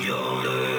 You're